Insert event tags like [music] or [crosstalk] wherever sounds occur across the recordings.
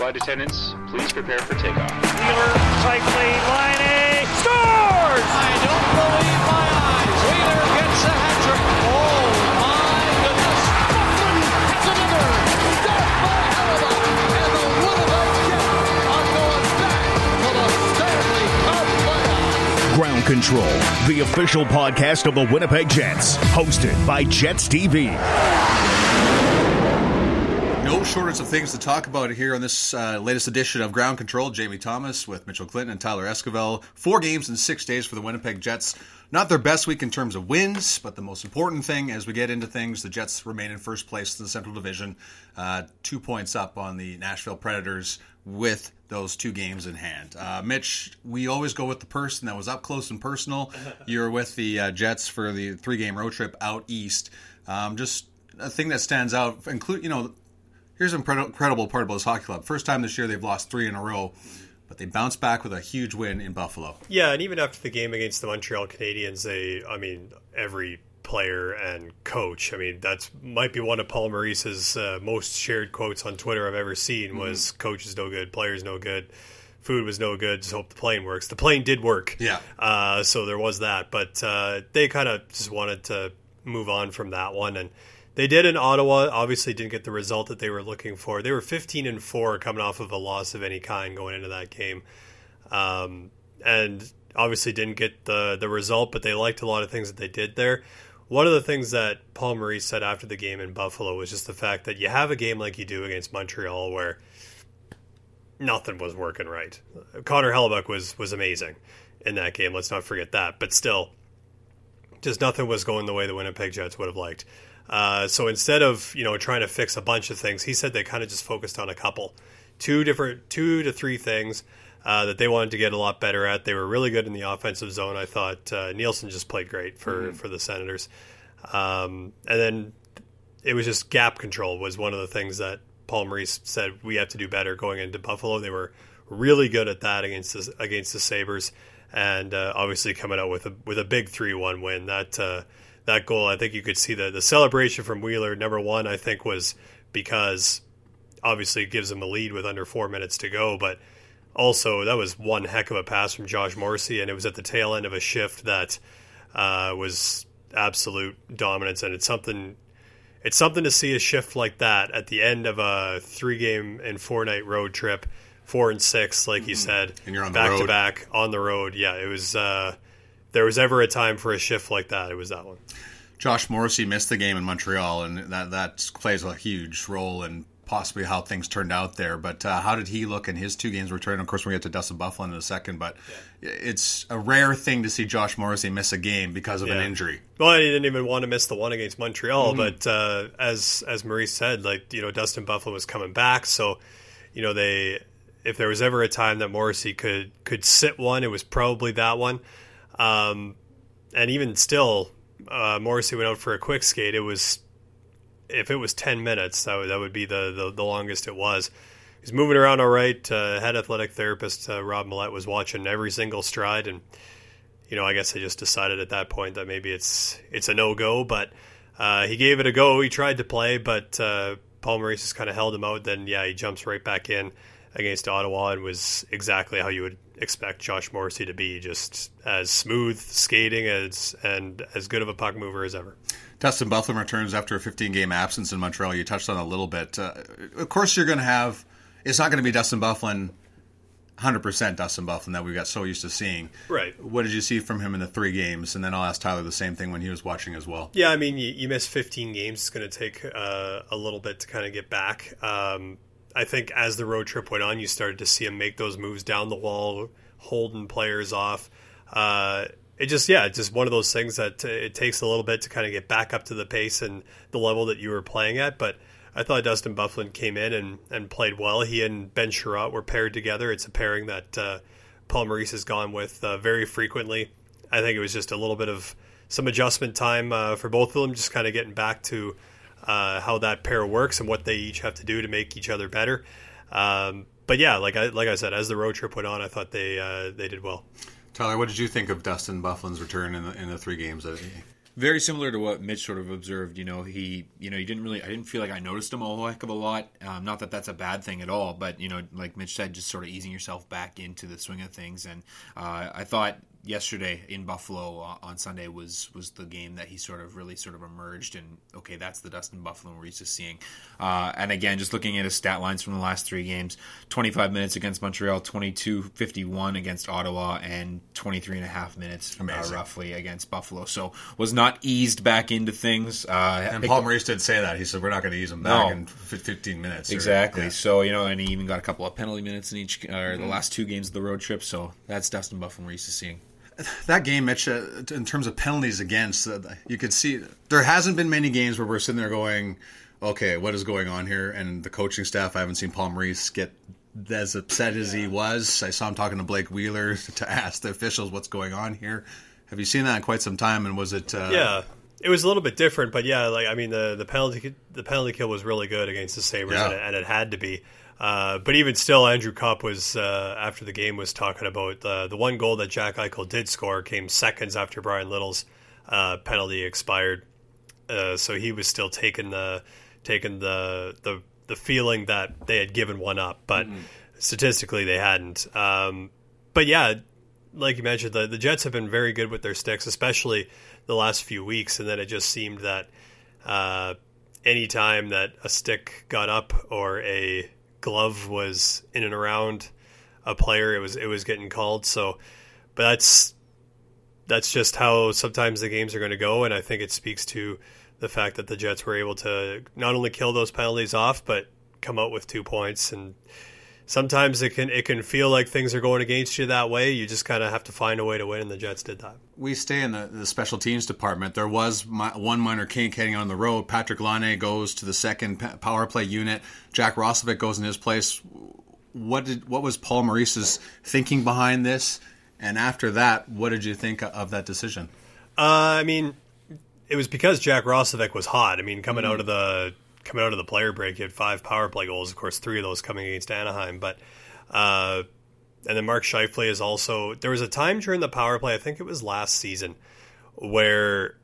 Flight attendants, please prepare for takeoff. Wheeler, cycling, line A, scores! I don't believe my eyes. Wheeler gets a hat trick. Oh my goodness. Buckland has another. Death by Hellebuyck. And the Winnipeg Jets are going back to the Stanley Cup playoffs. Ground Control, the official podcast of the Winnipeg Jets, hosted by Jets TV. No shortage of things to talk about here on this uh, latest edition of Ground Control. Jamie Thomas with Mitchell Clinton and Tyler Esquivel. Four games in six days for the Winnipeg Jets. Not their best week in terms of wins, but the most important thing as we get into things, the Jets remain in first place in the Central Division, uh, two points up on the Nashville Predators with those two games in hand. Uh, Mitch, we always go with the person that was up close and personal. [laughs] You're with the uh, Jets for the three game road trip out east. Um, just a thing that stands out, include you know here's an incredible part about this hockey club. First time this year they've lost three in a row, but they bounced back with a huge win in Buffalo. Yeah, and even after the game against the Montreal Canadiens, they, I mean, every player and coach. I mean, that's might be one of Paul Maurice's uh, most shared quotes on Twitter I've ever seen. Was mm-hmm. "Coach is no good, players no good." Food was no good. Just hope the plane works. The plane did work. Yeah. Uh, so there was that, but uh, they kind of just wanted to move on from that one, and they did in Ottawa. Obviously, didn't get the result that they were looking for. They were 15 and four, coming off of a loss of any kind going into that game, um, and obviously didn't get the the result. But they liked a lot of things that they did there. One of the things that Paul Maurice said after the game in Buffalo was just the fact that you have a game like you do against Montreal where nothing was working right. Connor Hellebuyck was was amazing in that game. Let's not forget that. But still, just nothing was going the way the Winnipeg Jets would have liked. Uh, so instead of you know trying to fix a bunch of things, he said they kind of just focused on a couple, two different, two to three things uh, that they wanted to get a lot better at. They were really good in the offensive zone. I thought uh, Nielsen just played great for mm-hmm. for the Senators, um, and then it was just gap control was one of the things that Paul Maurice said we have to do better going into Buffalo. They were really good at that against the, against the Sabres, and uh, obviously coming out with a with a big three one win that uh, that goal, I think you could see the the celebration from Wheeler. Number one, I think was because obviously it gives him a lead with under four minutes to go, but also that was one heck of a pass from Josh Morrissey, and it was at the tail end of a shift that uh, was absolute dominance, and it's something. It's something to see a shift like that at the end of a three game and four night road trip, four and six, like you mm-hmm. said, and you're on back to back on the road. Yeah, it was. Uh, there was ever a time for a shift like that, it was that one. Josh Morrissey missed the game in Montreal, and that that plays a huge role in possibly how things turned out there. But uh, how did he look in his two games return? Of course, we get to Dustin Byfuglien in a second, but yeah. it's a rare thing to see Josh Morrissey miss a game because of yeah. an injury. Well, he didn't even want to miss the one against Montreal, mm-hmm. but uh, as as Maurice said, like you know, Dustin Byfuglien was coming back, so you know they if there was ever a time that Morrissey could could sit one, it was probably that one. Um, and even still, uh, Morrissey went out for a quick skate. It was if it was ten minutes, that would, that would be the, the, the longest it was. He's moving around all right. Uh, head athletic therapist uh, Rob Millette was watching every single stride, and you know, I guess I just decided at that point that maybe it's it's a no go. But uh, he gave it a go. He tried to play, but uh, Paul Maurice just kind of held him out. Then yeah, he jumps right back in against Ottawa and was exactly how you would expect Josh Morrissey to be, just as smooth skating as and as good of a puck mover as ever. Dustin Byfuglien returns after a 15 game absence in Montreal. You touched on a little bit. Uh, of course, you're going to have. It's not going to be Dustin Byfuglien, 100% Dustin Byfuglien that we got so used to seeing. Right. What did you see from him in the three games? And then I'll ask Tyler the same thing when he was watching as well. Yeah, I mean, you, you miss 15 games. It's going to take uh, a little bit to kind of get back. Um, I think as the road trip went on, you started to see him make those moves down the wall, holding players off. Uh, it just, yeah, it's just one of those things that it takes a little bit to kind of get back up to the pace and the level that you were playing at. But I thought Dustin Byfuglien came in and, and played well. He and Ben Chiarot were paired together. It's a pairing that uh, Paul Maurice has gone with uh, very frequently. I think it was just a little bit of some adjustment time uh, for both of them, just kind of getting back to uh, how that pair works and what they each have to do to make each other better. Um, but yeah, like I like I said, as the road trip went on, I thought they uh, they did well. Tyler, what did you think of Dustin Byfuglien's return in the in the three games? That very similar to what Mitch sort of observed. You know, he, you know, he didn't really. I didn't feel like I noticed him a whole heck of a lot. Um, not that that's a bad thing at all, but you know, like Mitch said, just sort of easing yourself back into the swing of things. And uh, I thought yesterday in Buffalo uh, on Sunday was was the game that he sort of really sort of emerged and okay that's the Dustin Byfuglien we're used to seeing. Uh, and again just looking at his stat lines from the last three games 25 minutes against Montreal 22 51 against Ottawa and 23 and a half minutes uh, roughly against Buffalo. So was not eased back into things. Uh, and Paul Maurice did say that. He said we're not going to ease him back no. in 15 minutes or, exactly. Yeah. so you know and he even got a couple of penalty minutes in each or mm-hmm. the last two games of the road trip. So that's Dustin Byfuglien we're used to seeing that game, Mitch, uh, in terms of penalties against, uh, you could see there hasn't been many games where we're sitting there going, okay, what is going on here? And the coaching staff, I haven't seen Paul Maurice get as upset as he was. I saw him talking to Blake Wheeler [laughs] to ask the officials what's going on here. Have you seen that in quite some time? And was it? Uh, yeah, it was a little bit different, but yeah, like I mean, the the penalty the penalty kill was really good against the Sabres, yeah. and, it, and it had to be. Uh, but even still, Andrew Copp was uh, after the game was talking about uh, the one goal that Jack Eichel did score came seconds after Bryan Little's uh, penalty expired, uh, so he was still taking the taking the the the feeling that they had given one up, but mm-hmm. statistically they hadn't. Um, but yeah, like you mentioned, the the Jets have been very good with their sticks, especially the last few weeks, and then it just seemed that any time that a stick got up or a glove was in and around a player, it was it was getting called. So, but that's that's just how sometimes the games are going to go, and I think it speaks to the fact that the Jets were able to not only kill those penalties off, but come out with two points. And sometimes it can it can feel like things are going against you that way. You just kind of have to find a way to win, and the Jets did that. We stay in the, the special teams department. There was my, one minor kink heading on the road. Patrik Laine goes to the second power play unit. Jack Roslovic goes in his place. What did what was Paul Maurice's thinking behind this? And after that, what did you think of that decision? Uh, I mean, it was because Jack Roslovic was hot. I mean, coming mm-hmm. out of the coming out of the player break, he had five power play goals. Of course, three of those coming against Anaheim. But uh, and then Mark Scheifele is also. There was a time during the power play, I think it was last season, where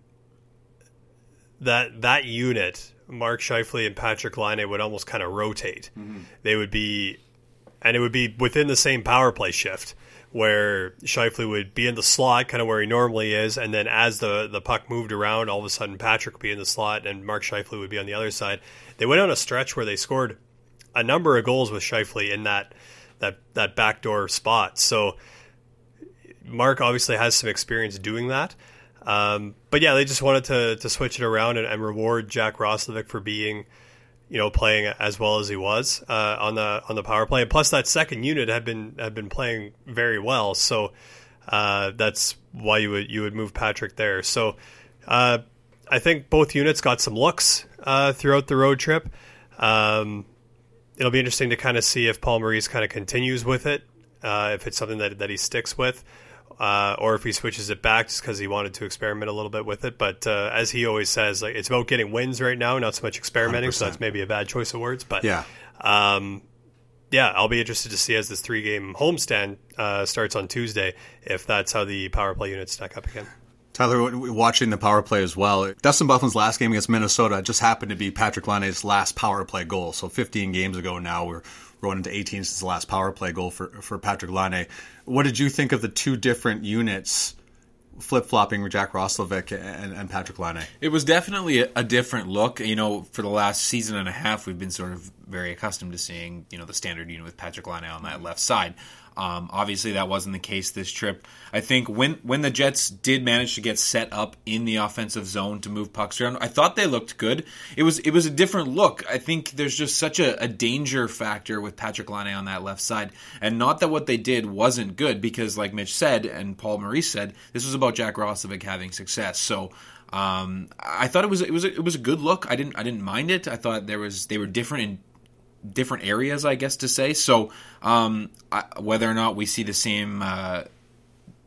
that that unit, Mark Scheifele and Patrik Laine, would almost kind of rotate. Mm-hmm. They would be, and it would be within the same power play shift where Scheifele would be in the slot, kind of where he normally is, and then as the, the puck moved around, all of a sudden Patrik would be in the slot and Mark Scheifele would be on the other side. They went on a stretch where they scored a number of goals with Scheifele in that that that backdoor spot. So Mark obviously has some experience doing that. Um, but yeah, they just wanted to to switch it around and, and reward Jack Roslovic for being – you know, playing as well as he was uh, on the on the power play. Plus, that second unit had been had been playing very well. So uh, that's why you would you would move Patrik there. So uh, I think both units got some looks uh, throughout the road trip. Um, it'll be interesting to kind of see if Paul Maurice kind of continues with it, uh, if it's something that that he sticks with uh, or if he switches it back just because he wanted to experiment a little bit with it. But uh, as he always says, like it's about getting wins right now, not so much experimenting. 100%. So that's maybe a bad choice of words. But yeah, um, yeah, I'll be interested to see as this three game homestand uh, starts on Tuesday if that's how the power play units stack up again. Tyler, watching the power play as well. Dustin Byfuglien's last game against Minnesota just happened to be Patrik Laine's last power play goal. So 15 games ago now, we're going into 18 since the last power play goal for for Patrik Laine. What did you think of the two different units? Flip flopping with Jack Roslovic and, and Patrik Laine. It was definitely a, different look. You know, for the last season and a half, we've been sort of very accustomed to seeing you know the standard unit with Patrik Laine on that left side. Um, obviously, that wasn't the case this trip. I think when when the Jets did manage to get set up in the offensive zone to move pucks around, I thought they looked good. It was it was a different look. I think there's just such a, a danger factor with Patrik Laine on that left side, and not that what they did wasn't good, because like Mitch said and Paul Maurice said, this was about Jack Roslovic having success. So. Um, I thought it was it was a, it was a good look. I didn't I didn't mind it. I thought there was they were different in different areas, I guess to say. So um, I, whether or not we see the same uh,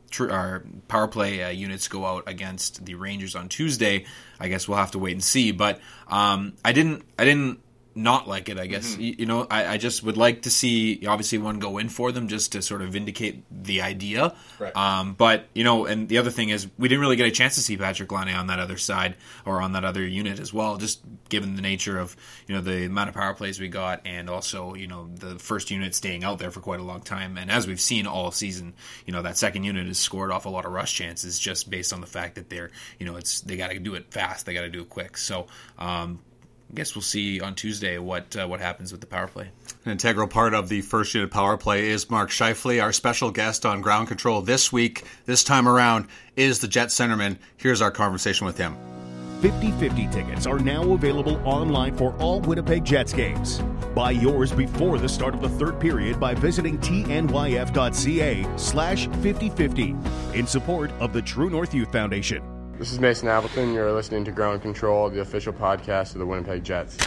tr- our power play uh, units go out against the Rangers on Tuesday, I guess we'll have to wait and see. But um, I didn't I didn't not like it. I guess you, you know. I, I just would like to see obviously one go in for them just to sort of vindicate the idea. Right. Um, but you know, and the other thing is we didn't really get a chance to see Patrik Laine on that other side or on that other unit as well. Just given the nature of you know the amount of power plays we got, and also you know the first unit staying out there for quite a long time. And as we've seen all season, you know that second unit has scored off a lot of rush chances just based on the fact that they're you know it's they got to do it fast, they got to do it quick. So. Um, I guess we'll see on Tuesday what uh, what happens with the power play. An integral part of the first unit power play is Mark Scheifele. Our special guest on ground control this week, this time around, is the Jet centerman. Here's our conversation with him. 50 50 tickets are now available online for all Winnipeg Jets games. Buy yours before the start of the third period by visiting tnyf.ca slash 5050 in support of the True North Youth Foundation. This is Mason Appleton. You're listening to Ground Control, the official podcast of the Winnipeg Jets.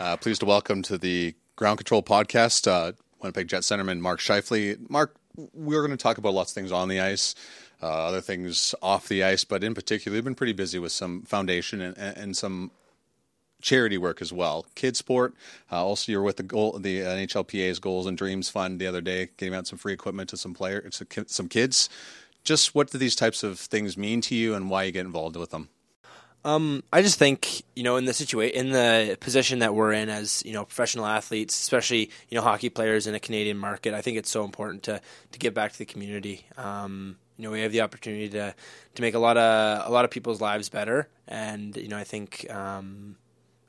Uh, pleased to welcome to the Ground Control podcast uh, Winnipeg Jet centerman Mark Scheifele. Mark, we're going to talk about lots of things on the ice, uh, other things off the ice, but in particular, we've been pretty busy with some foundation and, and some charity work as well. Kid sport. Uh, also, you're with the goal, the NHLPA's Goals and Dreams Fund the other day, giving out some free equipment to some players, to some kids. Just what do these types of things mean to you, and why you get involved with them? Um, I just think you know in the situation in the position that we're in as you know professional athletes, especially you know hockey players in a Canadian market, I think it's so important to to give back to the community. Um, you know, we have the opportunity to to make a lot of a lot of people's lives better, and you know, I think. Um,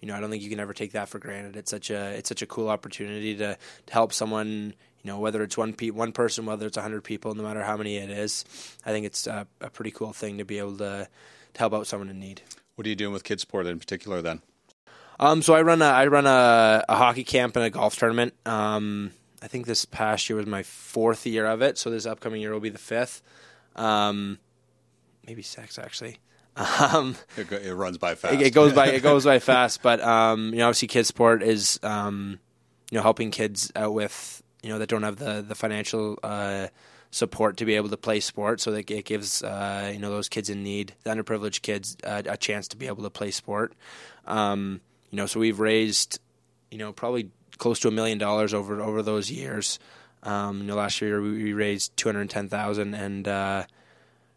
you know, I don't think you can ever take that for granted. It's such a it's such a cool opportunity to, to help someone. You know, whether it's one pe- one person, whether it's hundred people, no matter how many it is, I think it's a, a pretty cool thing to be able to to help out someone in need. What are you doing with kid sport in particular then? Um, so I run a I run a, a hockey camp and a golf tournament. Um, I think this past year was my fourth year of it, so this upcoming year will be the fifth. Um, maybe six actually. [laughs] Um, it, go, it, runs by fast. It, it goes by it [laughs] goes by fast, but um, you know, obviously, kid sport is um, you know helping kids out with you know that don't have the the financial uh, support to be able to play sport. So that it gives uh, you know those kids in need, the underprivileged kids, uh, a chance to be able to play sport. Um, you know, so we've raised you know probably close to a million dollars over over those years. Um, you know, last year we, raised two hundred ten thousand, and uh,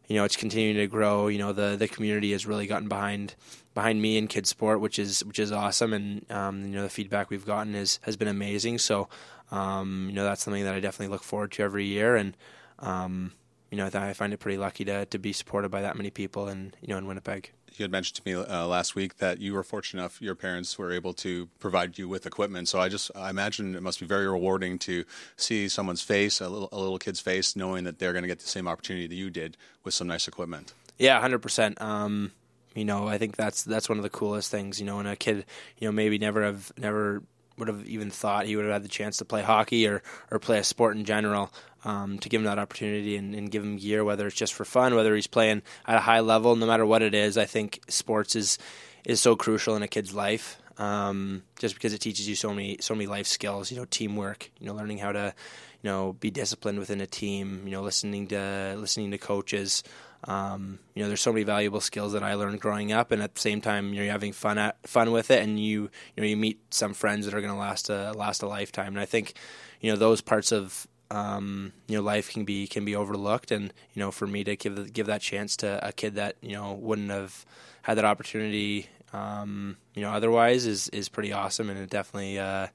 you know it's continuing to grow. You know, the the community has really gotten behind behind me in kids sport, which is which is awesome, and um, you know the feedback we've gotten is has been amazing. So, um, you know, that's something that I definitely look forward to every year, and um, you know, I find it pretty lucky to to be supported by that many people, and you know, in Winnipeg. You had mentioned to me uh, last week that you were fortunate enough your parents were able to provide you with equipment. So i just i imagine it must be very rewarding to see someone's face a little, a little kid's face knowing that they're going to get the same opportunity that you did with some nice equipment. Yeah 100% um, you know i think that's that's one of the coolest things. You know when a kid you know maybe never have never would have even thought he would have had the chance to play hockey or, or play a sport in general um, to give him that opportunity and, and, give him gear, whether it's just for fun, whether he's playing at a high level, no matter what it is. I think sports is is so crucial in a kid's life, um, just because it teaches you so many so many life skills. You know, teamwork. You know, learning how to you know be disciplined within a team. You know, listening to listening to coaches. Um, you know, there's so many valuable skills that I learned growing up, and at the same time, you're having fun at, fun with it, and you you know you meet some friends that are going to last a last a lifetime. And I think you know those parts of um, you know life can be can be overlooked, and you know for me to give give that chance to a kid that you know wouldn't have had that opportunity, um, you know otherwise is is pretty awesome, and it definitely. Uh,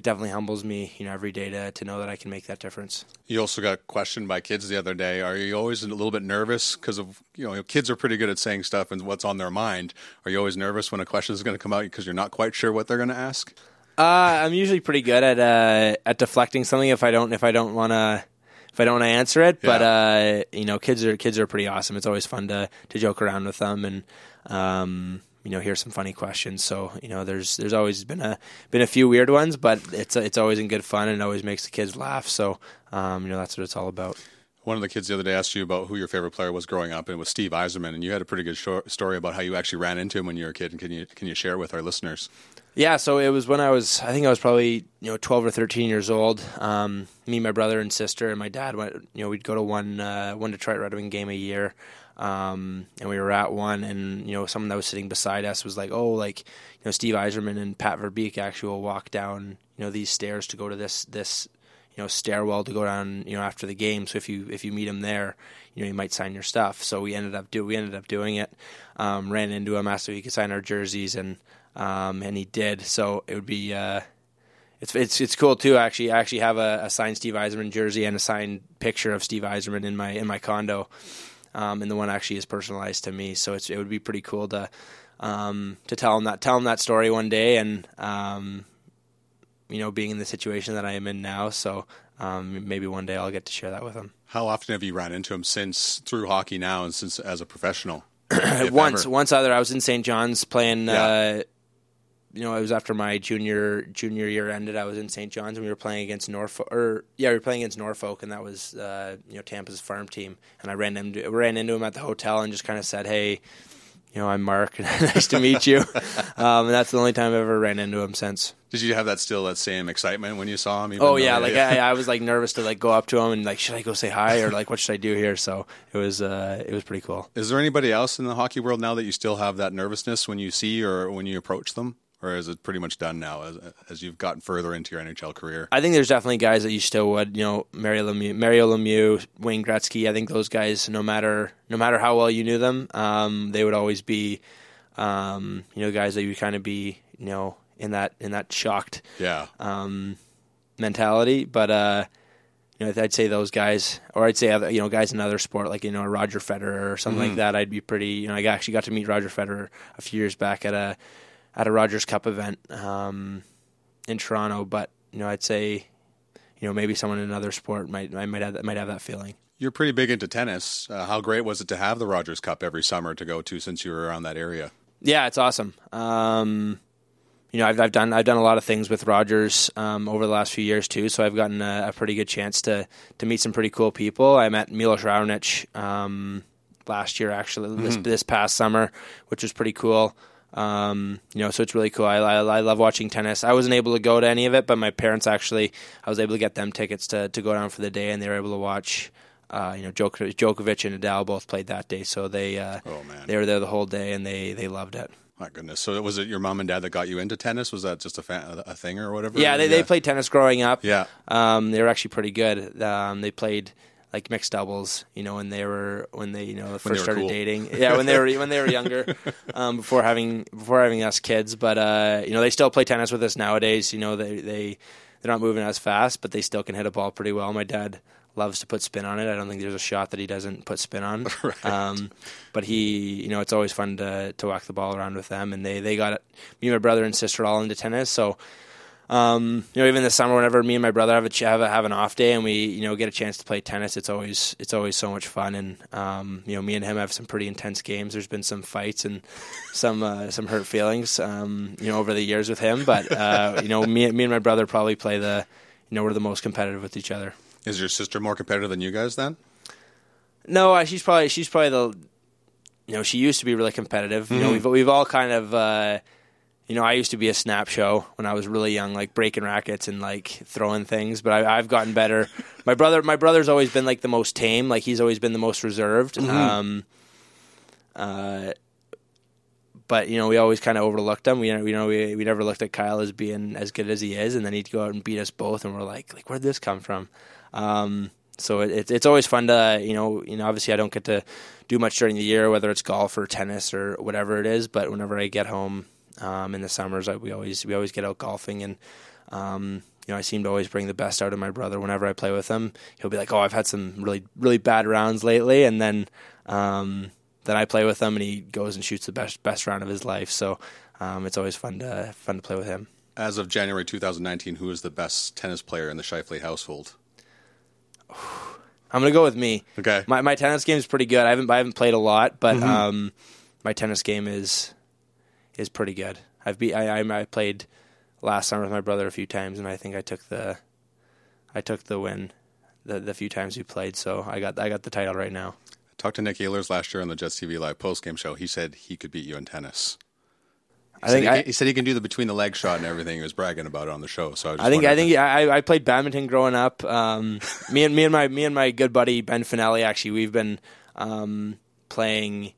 it definitely humbles me, you know, every day to, to know that I can make that difference. You also got questioned by kids the other day. Are you always a little bit nervous because of you know kids are pretty good at saying stuff and what's on their mind? Are you always nervous when a question is going to come out because you're not quite sure what they're going to ask? Uh, I'm usually pretty good at uh, at deflecting something if I don't if I don't want to if I don't want to answer it. But uh, you know, kids are kids are pretty awesome. It's always fun to to joke around with them and um, you know hear some funny questions. So you know, there's there's always been a been a few weird ones, but it's it's always in good fun and it always makes the kids laugh. So um, you know, that's what it's all about. One of the kids the other day asked you about who your favorite player was growing up, and it was Steve Yzerman. And you had a pretty good story about how you actually ran into him when you were a kid. And can you can you share it with our listeners? Yeah, so it was when I was, I think I was probably you know twelve or thirteen years old. Um, me, my brother and sister, and my dad went. You know, we'd go to one uh, one Detroit Red Wing game a year. Um, and we were at one, and you know, someone that was sitting beside us was like, "Oh, like you know, Steve Yzerman and Pat Verbeek actually will walk down, you know, these stairs to go to this this you know stairwell to go down, you know, after the game. So if you if you meet him there, you know, he might sign your stuff." So we ended up do we ended up doing it. Um, ran into him, asked if he could sign our jerseys, and um, and he did. So it would be. Uh, it's it's it's cool too. Actually, I actually have a, a signed Steve Yzerman jersey and a signed picture of Steve Yzerman in my in my condo, um, and the one actually is personalized to me. So it's it would be pretty cool to um, to tell him that tell him that story one day, and um, you know, being in the situation that I am in now. So um, maybe one day I'll get to share that with him. How often have you ran into him since through hockey now and since as a professional? [clears throat] once, ever? once other. I was in St. John's playing. Yeah. Uh, you know, it was after my junior junior year ended. I was in St. John's and we were playing against Norfolk. Or yeah, we were playing against Norfolk, and that was uh, you know Tampa's farm team. And I ran into ran into him at the hotel and just kind of said, "Hey, you know, I'm Mark. [laughs] nice to meet you." [laughs] um, and that's the only time I've ever ran into him since. Did you have that still that same excitement when you saw him? even Oh yeah, like I, I was like nervous to like go up to him and like, should I go say hi or like what should I do here? So it was uh, it was pretty cool. Is there anybody else in the hockey world now that you still have that nervousness when you see or when you approach them, or is it pretty much done now as as you've gotten further into your NHL career? I think there's definitely guys that you still would, you know, Mario Lemieux, Mario Lemieux, Wayne Gretzky. I think those guys, no matter no matter how well you knew them, um, they would always be, um, you know, guys that you kind of be, you know, in that in that shocked Yeah, um, mentality. But uh, you know, I'd say those guys, or I'd say other, you know, guys in other sport like you know Roger Federer or something like that. I'd be pretty. You know, I actually got to meet Roger Federer a few years back at a at a Rogers Cup event um, in Toronto. But you know, I'd say, you know, maybe someone in another sport might I might have that, might have that feeling. you're pretty big into tennis. Uh, how great was it to have the Rogers Cup every summer to go to since you were around that area? Yeah, it's awesome. Um, you know, I've, I've done I've done a lot of things with Rogers um, over the last few years too, so I've gotten a, a pretty good chance to to meet some pretty cool people. I met Milos Raonic um, last year, actually this this past summer, which was pretty cool. Um, you know, so it's really cool. I, I I love watching tennis. I wasn't able to go to any of it, but my parents actually I was able to get them tickets to to go down for the day, and they were able to watch. Uh, you know, Djok- Djokovic and Nadal both played that day, so they uh, Oh, man. they were there the whole day, and they they loved it. My goodness. So was it your mom and dad that got you into tennis? Was that just a, fa- a thing or whatever? Yeah, they, they played tennis growing up. Yeah. um, they were actually pretty good. Um, they played like mixed doubles, you know, when they were when they you know first started cool. dating. Yeah, when they were when they were younger, [laughs] um, before having before having us kids. But uh, you know, they still play tennis with us nowadays. You know, they they they're not moving as fast, but they still can hit a ball pretty well. My dad loves to put spin on it. I don't think there's a shot that he doesn't put spin on. [laughs] um, but he, you know, it's always fun to to whack the ball around with them. And they they got. Me, and my brother, and sister all into tennis. So um, you know, even this summer, whenever me and my brother have a ch- have, a, have an off day and we, you know, get a chance to play tennis, it's always it's always so much fun. And um, you know, me and him have some pretty intense games. There's been some fights and some uh, some hurt feelings, um, you know, over the years with him. But uh, you know, me me and my brother probably play the, you know, we're the most competitive with each other. Is your sister more competitive than you guys then? No, uh, she's probably she's probably the, you know, she used to be really competitive. You know, we've we've all kind of. Uh, you know, I used to be a snap show when I was really young, like breaking rackets and like throwing things. But I, I've gotten better. [laughs] my brother, my brother's always been like the most tame. Like he's always been the most reserved. Um, uh, but you know, we always kind of overlooked him. We, you know, we we never looked at Kyle as being as good as he is, and then he'd go out and beat us both, and we're like, like where'd this come from? Um, so it, it's it's always fun to you know you know obviously I don't get to do much during the year, whether it's golf or tennis or whatever it is. But whenever I get home um, in the summers, I, we always we always get out golfing, and um, you know I seem to always bring the best out of my brother whenever I play with him. He'll be like, "Oh, I've had some really really bad rounds lately," and then um, then I play with him, and he goes and shoots the best best round of his life. So um, it's always fun to fun to play with him. As of January 2019, who is the best tennis player in the Scheifele household? I'm gonna go with me. Okay. My my tennis game is pretty good. I haven't I haven't played a lot, but um, my tennis game is is pretty good. I've be I, I I played last summer with my brother a few times, and I think I took the I took the win the the few times we played. So I got I got the title right now. I Talked to Nik Ehlers last year on the Jets TV Live post game show. He said he could beat you in tennis. He I think he, I, he said he can do the between the leg shot and everything. He was bragging about it on the show. So I, just I think I think I, I played badminton growing up. Um, [laughs] me and me and my me and my good buddy Ben Finelli actually we've been um, playing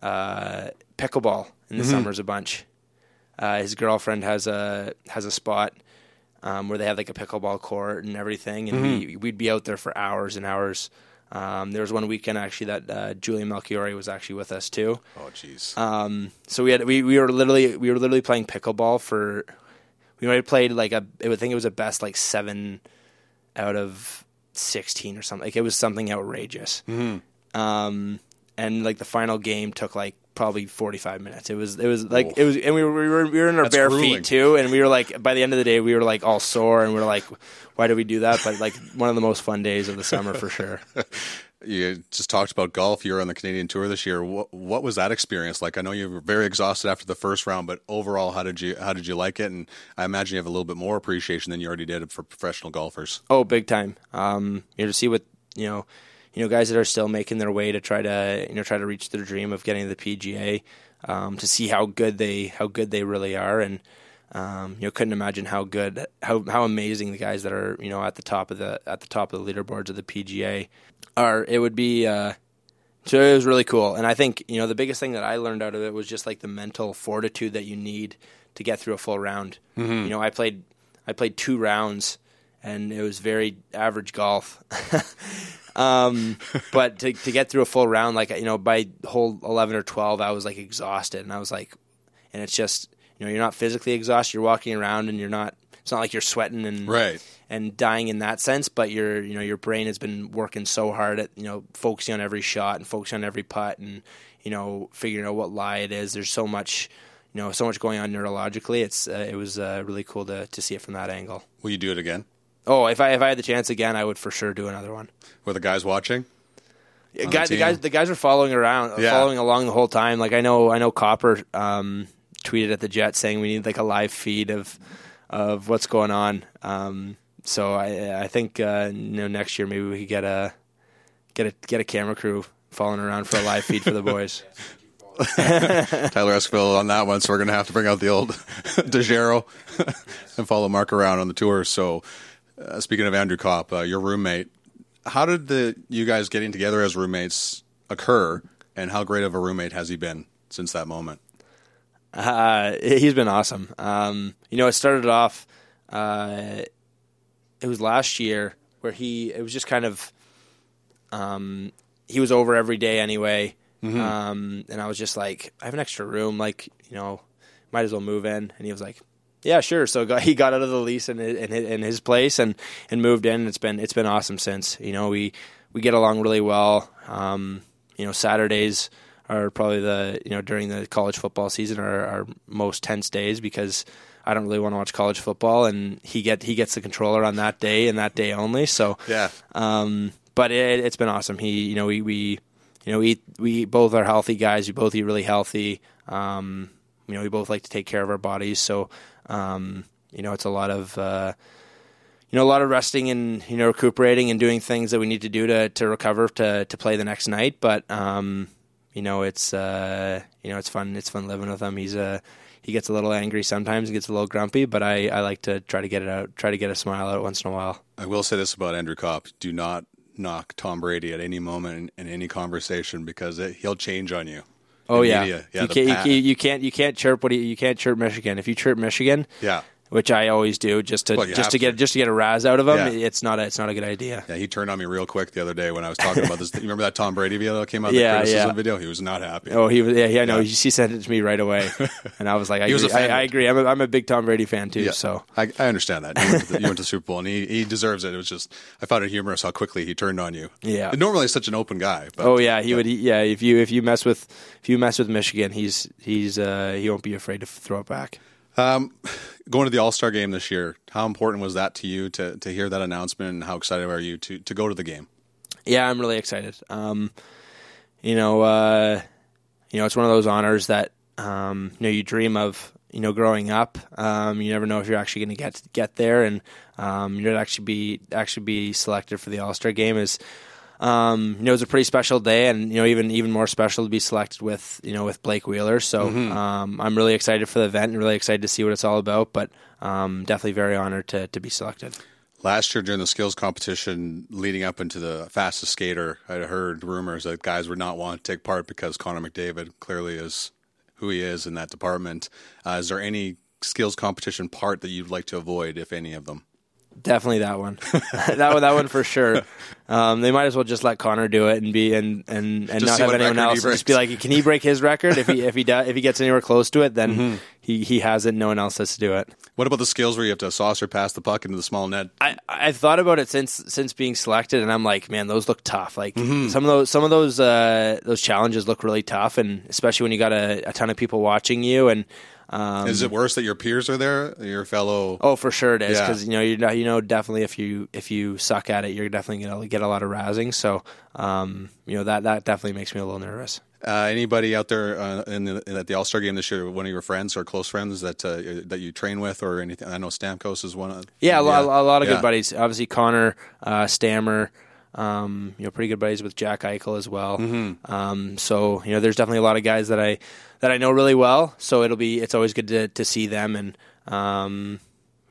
uh, pickleball in the Mhm. summers a bunch. Uh, his girlfriend has a has a spot um, where they have like a pickleball court and everything, and we, we'd be out there for hours and hours. Um, there was one weekend actually that uh, Julian Melchiori was actually with us too. Oh, jeez. Um, so we had we, we were literally we were literally playing pickleball for we might have played like a I would think it was a best like seven out of sixteen or something. Like it was something outrageous. Mm-hmm. Um, and like the final game took like probably forty five minutes. It was it was like it was and we were we were, we were in our That's bare grueling. feet too, and we were like by the end of the day we were like all sore and we are like why did we do that? But like one of the most fun days of the summer for sure. [laughs] You just talked about golf. You were on the Canadian Tour this year. What, what was that experience like? I know you were very exhausted after the first round, but overall, how did you how did you like it? And I imagine you have a little bit more appreciation than you already did for professional golfers. Oh, big time. Um, you know, to see what you know, you know, guys that are still making their way to try to you know try to reach their dream of getting to the PGA. Um, to see how good they how good they really are, and um, you know, couldn't imagine how good how how amazing the guys that are you know at the top of the at the top of the leaderboards of the PGA are. It would be. Uh, so it was really cool, and I think you know the biggest thing that I learned out of it was just like the mental fortitude that you need to get through a full round. You know, I played I played two rounds, and it was very average golf. [laughs] um, but to to get through a full round, like you know, by hole eleven or twelve, I was like exhausted, and I was like, and it's just you know, you're not physically exhausted. You're walking around, and you're not. It's not like you're sweating and Right. and dying in that sense, but your you know your brain has been working so hard at you know focusing on every shot and focusing on every putt and you know figuring out what lie it is. There's so much you know so much going on neurologically. It's uh, it was uh, really cool to to see it from that angle. Will you do it again? Oh, if I if I had the chance again, I would for sure do another one. Were the guys watching? Yeah, On guy, the the guys the guys were following around, Yeah. following along the whole time. Like I know I know Copper um, tweeted at the Jet saying we need like a live feed of of what's going on. Um, so I I think uh, you know next year maybe we could get a get a get a camera crew following around for a live feed for the boys. [laughs] Tyler Esquivel on that one, so we're going to have to bring out the old [laughs] DeGero [laughs] and follow Mark around on the tour. So, uh, speaking of Andrew Copp, uh, your roommate, how did the you guys getting together as roommates occur, and how great of a roommate has he been since that moment? Uh, he's been awesome. Um, you know, it started off. Uh, it was last year where he. It was just kind of. Um, he was over every day anyway, um, and I was just like, I have an extra room. Like, you know, might as well move in. And he was like, Yeah, sure. So got, [laughs] he got out of the lease in, in in his place and and moved in. It's been it's been awesome since. You know, we we get along really well. Um, you know, Saturdays are probably the you know during the college football season are our most tense days because I don't really want to watch college football, and he get he gets the controller on that day and that day only. So Yeah. um, but it, it's been awesome. He, you know, we, we, you know, we eat, we both are healthy guys. We both eat really healthy. Um, you know, we both like to take care of our bodies. So, um, you know, it's a lot of, uh, you know, a lot of resting and you know recuperating and doing things that we need to do to to recover to to play the next night. But um, you know, it's uh, you know, it's fun. It's fun living with him. He's a he gets a little angry sometimes. He gets a little grumpy, but I I like to try to get it out. Try to get a smile out once in a while. I will say this about Andrew Copp: do not knock Tom Brady at any moment in, in any conversation because it, he'll change on you. Oh yeah, media. yeah, you, can't, you, you can't you can't chirp what you, you can't chirp Michigan. If you chirp Michigan, yeah. Which I always do, just to Well, just have to get just to get a raz out of them, Yeah. it's not a, it's not a good idea. Yeah, he turned on me real quick the other day when I was talking about this. You remember that Tom Brady video that came out? [laughs] Yeah, criticism yeah. video. He was not happy. Oh, he was yeah, yeah, I know. Yeah. He, he sent it to me right away, [laughs] and I was like, I He was agree. I, I offended. agree. I'm a, I'm a big Tom Brady fan too. Yeah, So I, I understand that. You went, to the, you went to the Super Bowl, and he, he deserves it. It was just I found it humorous how quickly he turned on you. Yeah. and normally he's such an open guy. But, oh yeah, he would. Yeah, if you if you mess with if you mess with Michigan, he's he's uh, he won't be afraid to throw it back. Um, going to the All Star game this year, how important was that to you to to hear that announcement, and how excited are you to to go to the game? Yeah, I'm really excited. Um, you know, uh, you know, it's one of those honors that um, you know you dream of. You know, growing up, um, you never know if you're actually going to get get there, and um, you'd actually be actually be selected for the All Star game is. Um, you know, it was a pretty special day, and you know, even even more special to be selected with you know with Blake Wheeler. So um, I'm really excited for the event and really excited to see what it's all about. But um, definitely very honored to to be selected. Last year during the skills competition leading up into the fastest skater, I heard rumors that guys would not want to take part because Connor McDavid clearly is who he is in that department. Uh, is there any skills competition part that you'd like to avoid, if any of them? Definitely that one. [laughs] that one. That one for sure. Um, they might as well just let Connor do it and be and and, and Just not have anyone else. Just be like, can he break his record? If he if he does, if he gets anywhere close to it, then Mm-hmm. he he has it. No one else has to do it. What about the skills where you have to saucer pass the puck into the small net? I I've thought about it since since being selected, and I'm like, man, those look tough. Like Mm-hmm. some of those some of those uh, those challenges look really tough, and especially when you got a, a ton of people watching you and. Um, is it worse that your peers are there, your fellow? Oh, for sure it is Yeah. because you know you know you know definitely if you if you suck at it, you're definitely gonna get a lot of rousing. So um, you know that that definitely makes me a little nervous. Uh, anybody out there uh, in the, at the All Star game this year? One of your friends or close friends that uh, that you train with, or anything? I know Stamkos is one. Of, Yeah, a, lot, a lot of Yeah. good buddies. Obviously Connor, uh, Stammer, um, you know, pretty good buddies with Jack Eichel as well. Mm-hmm. Um, so you know, there's definitely a lot of guys that I that I know really well. So it'll be it's always good to to see them and. Um,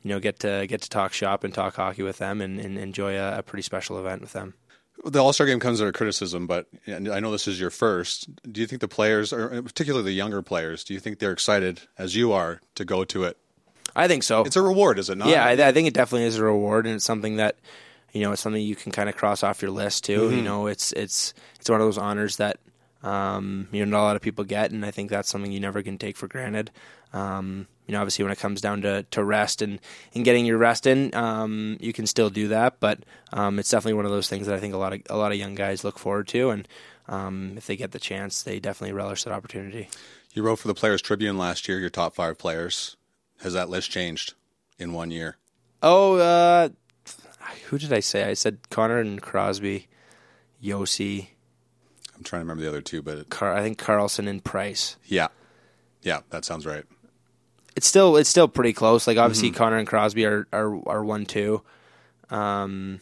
you know, get to get to talk shop and talk hockey with them, and, and enjoy a, a pretty special event with them. The All Star game comes under criticism, but and I know this is your first. Do you think the players, or particularly the younger players, do you think they're excited as you are to go to it? I think so. It's a reward, is it not? Yeah, I, I think it definitely is a reward, and it's something that you know it's something you can kind of cross off your list too. Mm-hmm. You know, it's it's it's one of those honors that um, you know not a lot of people get, and I think that's something you never can take for granted. Um, you know, obviously when it comes down to, to rest and, and getting your rest in, um, you can still do that, but um, it's definitely one of those things that I think a lot of a lot of young guys look forward to, and um, if they get the chance, they definitely relish that opportunity. You wrote for the Players Tribune last year. Your top five players. Has that list changed in one year? Oh, uh, who did I say? I said Connor and Crosby, Yossi. I'm trying to remember the other two, but Car- I think Carlson and Price. yeah, yeah, that sounds right. It's still it's still pretty close. Like obviously Mm-hmm. Connor and Crosby are are, are one two. Um,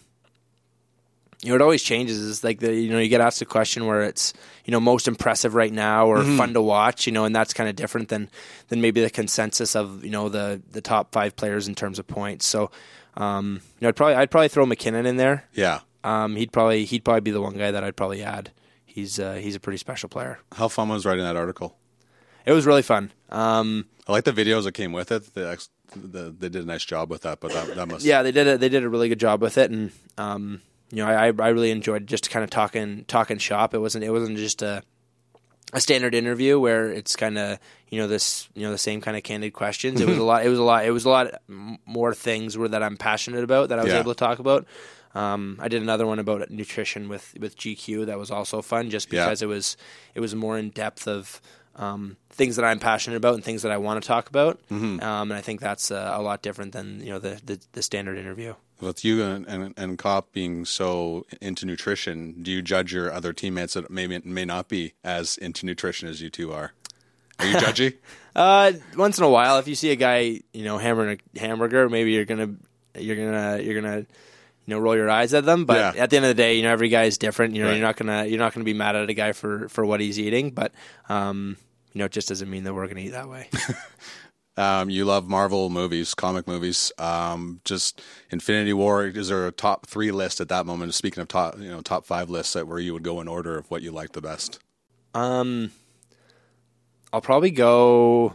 you know, it always changes. It's like the you know you get asked a question where it's you know most impressive right now or Mm-hmm. fun to watch. You know, and that's kind of different than than maybe the consensus of you know the the top five players in terms of points. So, um, you know, I'd probably I'd probably throw MacKinnon in there. Yeah. Um, he'd probably he'd probably be the one guy that I'd probably add. He's uh, he's a pretty special player. How fun was writing that article? It was really fun. Um, I like the videos that came with it. The, ex- the, they did a nice job with that, but that, that must [laughs] yeah, they did a, they did a really good job with it, and um, you know I I really enjoyed just kind of talking talking shop. It wasn't it wasn't just a a standard interview where it's kind of you know this you know the same kind of candid questions. It was a [laughs] lot. It was a lot. It was a lot more things where that I'm passionate about that I was Yeah. able to talk about. Um, I did another one about nutrition with, with GQ that was also fun, just Yeah. because it was it was more in depth of um, things that I'm passionate about and things that I want to talk about. Mm-hmm. Um, and I think that's uh, a lot different than you know the the, the standard interview. With you and, and, and Copp being so into nutrition, do you judge your other teammates that maybe may not be as into nutrition as you two are? Are you judgy? [laughs] Uh, once in a while, if you see a guy, you know, hammering a hamburger, maybe you're gonna, you're gonna, you're gonna, you know, roll your eyes at them. But Yeah. at the end of the day, you know, every guy is different. You know, Right. you're not gonna, you're not gonna be mad at a guy for for what he's eating. But, um, you know, it just doesn't mean that we're gonna eat that way. [laughs] Um, you love Marvel movies, comic movies. Um, just Infinity War. Is there a top three list at that moment? Speaking of top, you know, top five lists that where you would go in order of what you like the best. um, I'll probably go.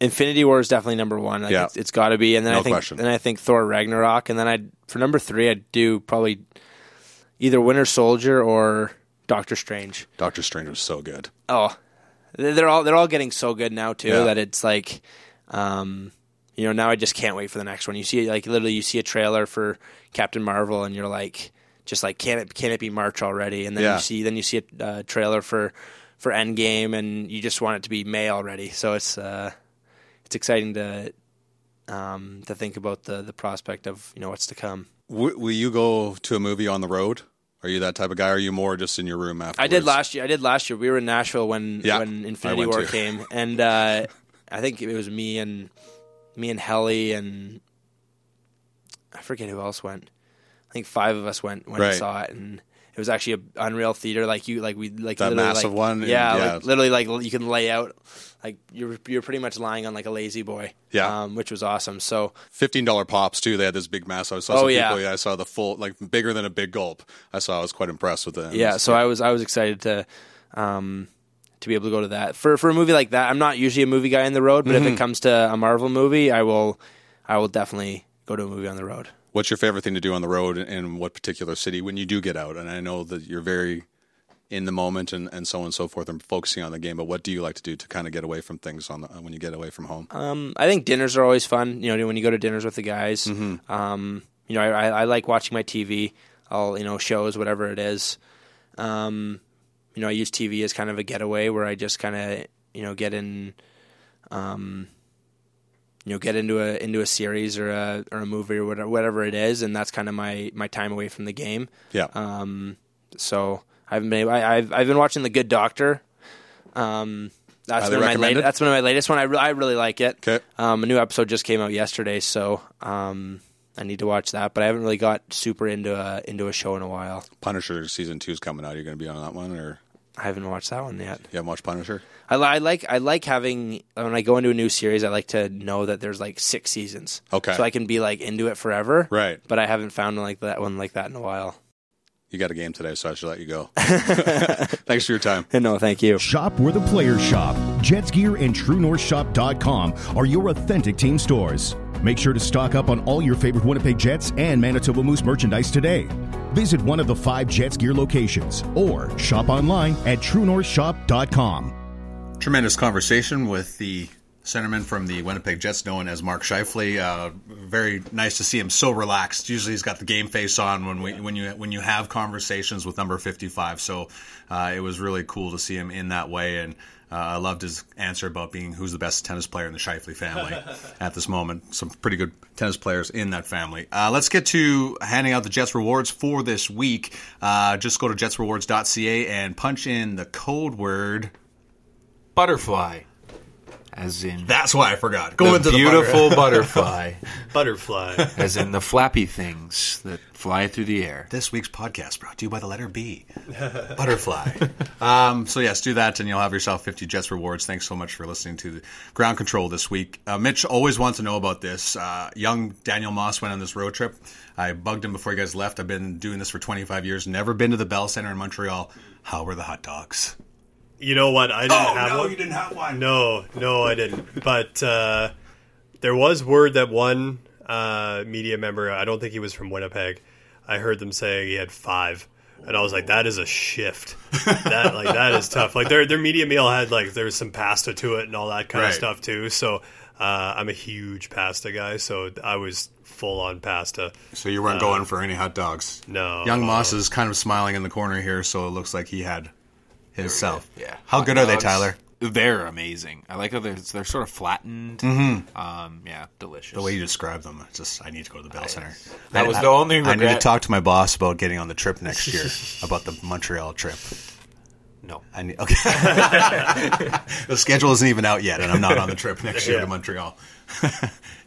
Infinity War is definitely number one. Like Yeah. it's, it's got to be. And then No I think, question. then I think Thor Ragnarok, and then I for number three, I'd do probably either Winter Soldier or Doctor Strange. Doctor Strange was so good. Oh, they're they're all they're all getting so good now too Yeah. that it's like, um, you know, now I just can't wait for the next one. You see, like literally, you see a trailer for Captain Marvel, and you're like, just like, can it can it be March already? And then Yeah. you see then you see a uh, trailer for for Endgame, and you just want it to be May already. So it's uh, it's exciting to um, to think about the the prospect of you know what's to come. W- will you go to a movie on the road? Are you that type of guy? Or are you more just in your room after? I did last year. I did last year. We were in Nashville when Yeah, when Infinity War too. came, and uh, I think it was me and me and Helly and I forget who else went. I think five of us went went Right. and saw it, and it was actually a unreal theater. Like you, like we like That massive like- one? Yeah, Yeah. like literally like you can lay out like you're you're pretty much lying on like a lazy boy. Yeah. um, which was awesome. So Fifteen dollar pops too. They had this big mass. I saw Oh, some yeah. people. Yeah, I saw the full, like bigger than a big gulp. I saw. I was quite impressed with it. yeah, so I was I was excited to um to be able to go to that for for a movie like that. I'm not usually a movie guy in the road, but if Mhm. it comes to a Marvel movie, I will I will definitely go to a movie on the road. What's your favorite thing to do on the road, and what particular city when you do get out? And I know that you're very in the moment and, and so on and so forth, and focusing on the game. But what do you like to do to kind of get away from things on the, when you get away from home? Um, I think dinners are always fun. You know, when you go to dinners with the guys. Mm-hmm. Um, you know, I, I, like watching my TV. I'll you know shows whatever it is. Um, you know, I use TV as kind of a getaway where I just kind of you know get in, um, you know, get into a into a series or a or a movie or whatever whatever it is, and that's kind of my my time away from the game. Yeah. Um, so I've been I, I've I've been watching The Good Doctor. Um, that's Highly been my recommended? late, that's been my latest one. I, re- I really like it. Okay. Um, a new episode just came out yesterday, so um, I need to watch that. But I haven't really got super into a into a show in a while. Punisher season two is coming out. You're you going to be on that one, or I haven't watched that one yet. you haven't watched Punisher? I, li- I like I like having when I go into a new series. I like to know that there's like six seasons. Okay. So I can be like into it forever. Right. But I haven't found like that one like that in a while. You got a game today, so I should let you go. [laughs] [laughs] Thanks for your time. [laughs] No, thank you. Shop where the players shop. Jets Gear and TrueNorthShop.com are your authentic team stores. Make sure to stock up on all your favorite Winnipeg Jets and Manitoba Moose merchandise today. Visit one of the five Jets Gear locations or shop online at TrueNorthShop.com. Tremendous conversation with the centerman from the Winnipeg Jets, known as Mark Scheifele. Uh, very nice to see him so relaxed. Usually, he's got the game face on when we when you when you have conversations with number fifty five. So uh, it was really cool to see him in that way, and uh, I loved his answer about being who's the best tennis player in the Scheifele family [laughs] at this moment. Some pretty good tennis players in that family. Uh, let's get to handing out the Jets rewards for this week. Uh, just go to jetsrewards.ca and punch in the code word Butterfly. As in That's why I forgot. Go the into the beautiful butter- butterfly. [laughs] Butterfly. As in the flappy things that fly through the air. This week's podcast brought to you by the letter B, [laughs] butterfly. um, so yes, do that, and you'll have yourself 50 Jets rewards. Thanks so much for listening to the Ground Control this week. Uh, Mitch always wants to know about this. Uh, young Daniel Moss went on this road trip. I bugged him before you guys left. I've been doing this for 25 years. Never been to the Bell Center in Montreal. How were the hot dogs? You know what? I didn't Oh, have no, one. you didn't have one. No, no, I didn't. But uh, there was word that one uh, media member, I don't think he was from Winnipeg, I heard them saying he had five. And I was like, that is a shift. that like that is tough. Like their their media meal had like there was some pasta to it and all that kind Right. of stuff too. So uh, I'm a huge pasta guy, so I was full on pasta. So you weren't Uh, going for any hot dogs? No. Young Moss is kind of smiling in the corner here, so it looks like he had himself. Yeah. How Hot good are they, Tyler? They're amazing. I like how they're they're sort of flattened. Mhm. Um, yeah, delicious. The way you describe them, it's just I need to go to the Bell Center. that I- was I- the only I need to talk to my boss about getting on the trip next year [laughs] about the Montreal trip. No. I need, okay. [laughs] the schedule isn't even out yet, and I'm not on the trip next year Yeah. to [laughs] Montreal.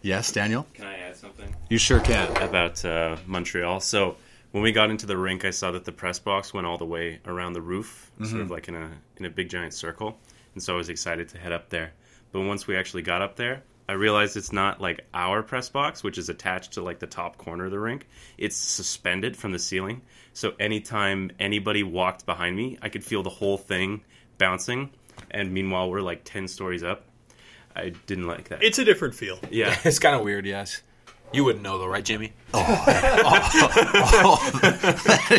yes, Daniel. Can I add something? You sure can. About uh, Montreal. So when we got into the rink, I saw that the press box went all the way around the roof, sort Mhm. of like in a in a big giant circle, and so I was excited to head up there. But once we actually got up there, I realized it's not like our press box, which is attached to like the top corner of the rink. It's suspended from the ceiling, so anytime anybody walked behind me, I could feel the whole thing bouncing. And meanwhile, we're like ten stories up. I didn't like that. It's a different feel. Yeah. [laughs] it's kind of weird. Yes, you wouldn't know though, right, Jimmy? Oh,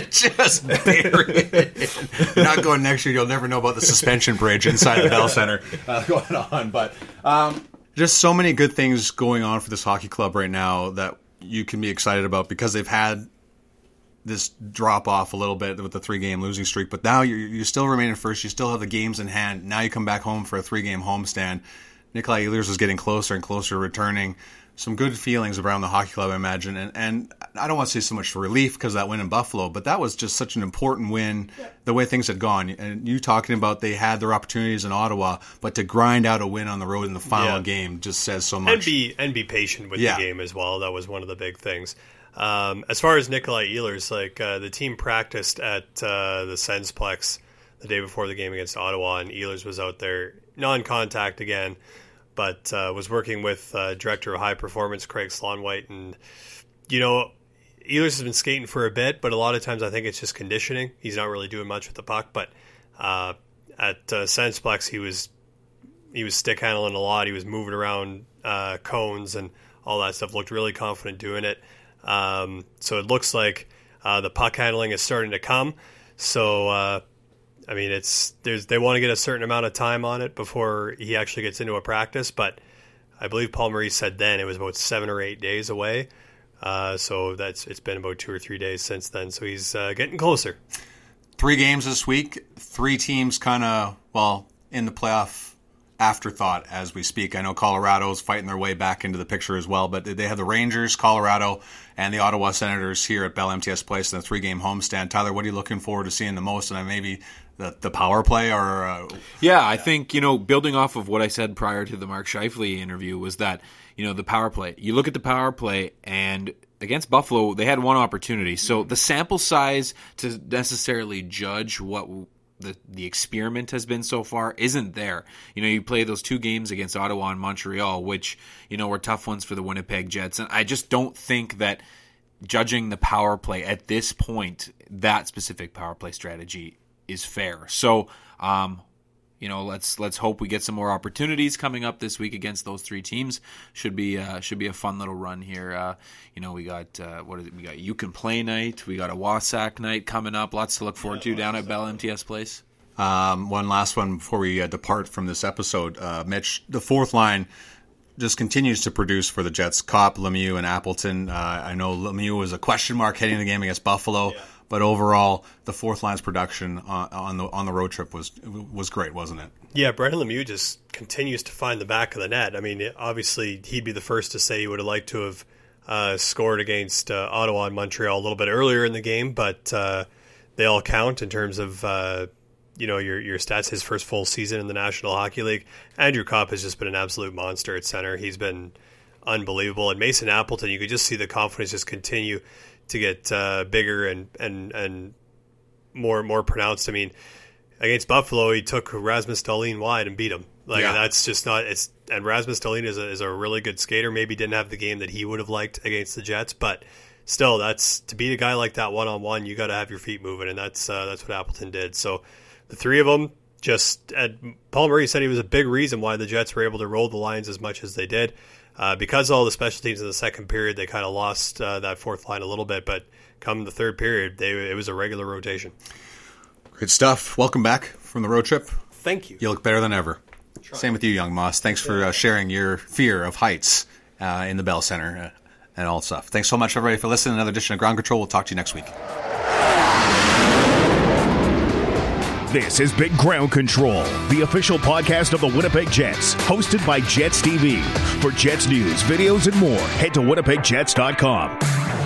[laughs] just bury it. You're not going next year. You'll never know about the suspension bridge inside the Bell Center [laughs] uh, going on. But um, just so many good things going on for this hockey club right now that you can be excited about because they've had this drop off a little bit with the three game losing streak. But now you you still remain in first. You still have the games in hand. Now you come back home for a three game homestand. Nikolai Ehlers is getting closer and closer to returning. Some good feelings around the hockey club, I imagine. And, and I don't want to say so much relief because that win in Buffalo, but that was just such an important win, the way things had gone. And you talking about they had their opportunities in Ottawa, but to grind out a win on the road in the final Yeah. game just says so much. and be and be patient with Yeah. the game as well. That was one of the big things. Um, as far as Nikolai Ehlers, like uh, the team practiced at uh, the Sensplex the day before the game against Ottawa, and Ehlers was out there non-contact again, but uh, was working with uh, director of high performance Craig Slaunwhite, and you know. Ehlers has been skating for a bit, but a lot of times I think it's just conditioning. He's not really doing much with the puck, but uh, at uh, Sensplex he was he was stick handling a lot. He was moving around uh, cones and all that stuff. Looked really confident doing it. Um, so it looks like uh, the puck handling is starting to come. So I mean, it's there's they want to get a certain amount of time on it before he actually gets into a practice. But I believe Paul Maurice said then it was about seven or eight days away. Uh, so that's it's been about two or three days since then. So he's uh, getting closer. three games this week. Three teams kind of well in the playoff afterthought as we speak. I know Colorado's fighting their way back into the picture as well, but they have the Rangers, Colorado, and the Ottawa Senators here at Bell MTS Place in the three-game homestand. Tyler, what are you looking forward to seeing the most? And then maybe the, the power play or uh, Yeah, I think, you know, building off of what I said prior to the Mark Scheifele interview was that, you know, the power play. You look at the power play and against Buffalo, they had one opportunity. So the sample size to necessarily judge what the the experiment has been so far isn't there. You know, you play those two games against Ottawa and Montreal, which, you know, were tough ones for the Winnipeg Jets. And I just don't think that judging the power play at this point, that specific power play strategy is fair. So, um, you know, let's let's hope we get some more opportunities coming up this week against those three teams. Should be uh, should be a fun little run here. Uh, you know, we got uh, what is it? We got you can play night. We got a WASAC night coming up. Lots to look forward to down at Bell MTS Place. Um, one last one before we uh, depart from this episode. Uh, Mitch, the fourth line just continues to produce for the Jets. Copp, Lemieux, and Appleton. Uh, I know Lemieux was a question mark heading the game against Buffalo, but overall, the fourth line's production on, on the on the road trip was was great, wasn't it? Yeah, Brendan Lemieux just continues to find the back of the net. I mean, obviously, he'd be the first to say he would have liked to have uh, scored against uh, Ottawa and Montreal a little bit earlier in the game, but uh, they all count in terms of uh, you know your your stats. His first full season in the National Hockey League, Andrew Copp has just been an absolute monster at center. He's been unbelievable, and Mason Appleton, you could just see the confidence just continue to get uh, bigger and and and more more pronounced. I mean against Buffalo, he took Rasmus Dahlin wide and beat him. Like Yeah. that's just not. It's and Rasmus Dahlin is a, is a really good skater. Maybe didn't have the game that he would have liked against the Jets, but still, that's to beat a guy like that one on one. You got to have your feet moving, and that's uh, that's what Appleton did. So the three of them just. And Paul Maurice said he was a big reason why the Jets were able to roll the lines as much as they did. Uh, because all the special teams in the second period, they kind of lost uh, that fourth line a little bit. But come the third period, they it was a regular rotation. Great stuff. Welcome back from the road trip. Thank you. You look better than ever. Same with you, young Moss. Thanks for uh, sharing your fear of heights uh, in the Bell Center uh, and all stuff. Thanks so much, everybody, for listening. To another edition of Ground Control. We'll talk to you next week. This is Big Ground Control, the official podcast of the Winnipeg Jets, hosted by Jets TV. For Jets news, videos, and more, head to winnipegjets.com.